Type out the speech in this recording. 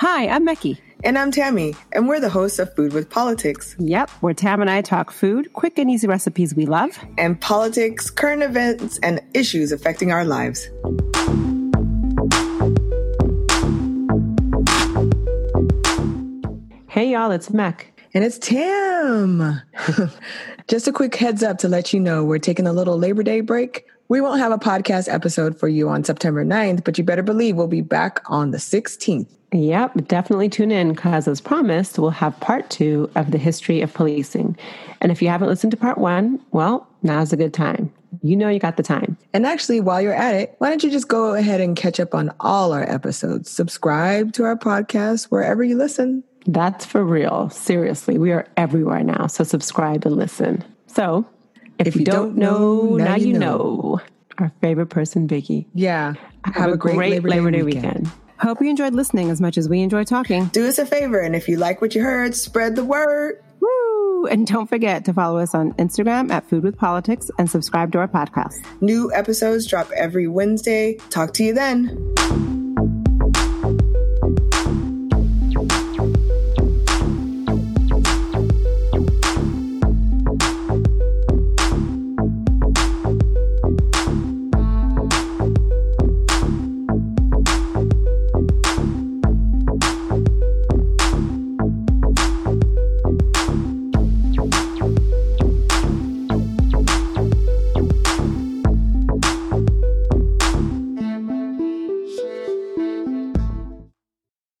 Hi, I'm Mecky. And I'm Tammy, and we're the hosts of Food with Politics. Yep, where Tam and I talk food, quick and easy recipes we love, and politics, current events, and issues affecting our lives. Hey, y'all, it's Mec. And it's Tam. Just a quick heads up to let you know we're taking a little Labor Day break. We won't have a podcast episode for you on September 9th, but you better believe we'll be back on the 16th. Yep, definitely tune in because, as promised, we'll have part two of the history of policing. And if you haven't listened to part one, well, now's a good time. You know you got the time. And actually, while you're at it, why don't you just go ahead and catch up on all our episodes? Subscribe to our podcast wherever you listen. That's for real. Seriously, we are everywhere now. So subscribe and listen. So if, if you, you, don't, know, now, now you know. know. Our favorite person, Biggie. Yeah. Have, have a, a, great, great Labor, Labor, Day, Day weekend. weekend. Hope you enjoyed listening as much as we enjoy talking. Do us a favor, and if you like what you heard, spread the word. Woo! And don't forget to follow us on Instagram at Food with Politics and subscribe to our podcast. New episodes drop every Wednesday. Talk to you then.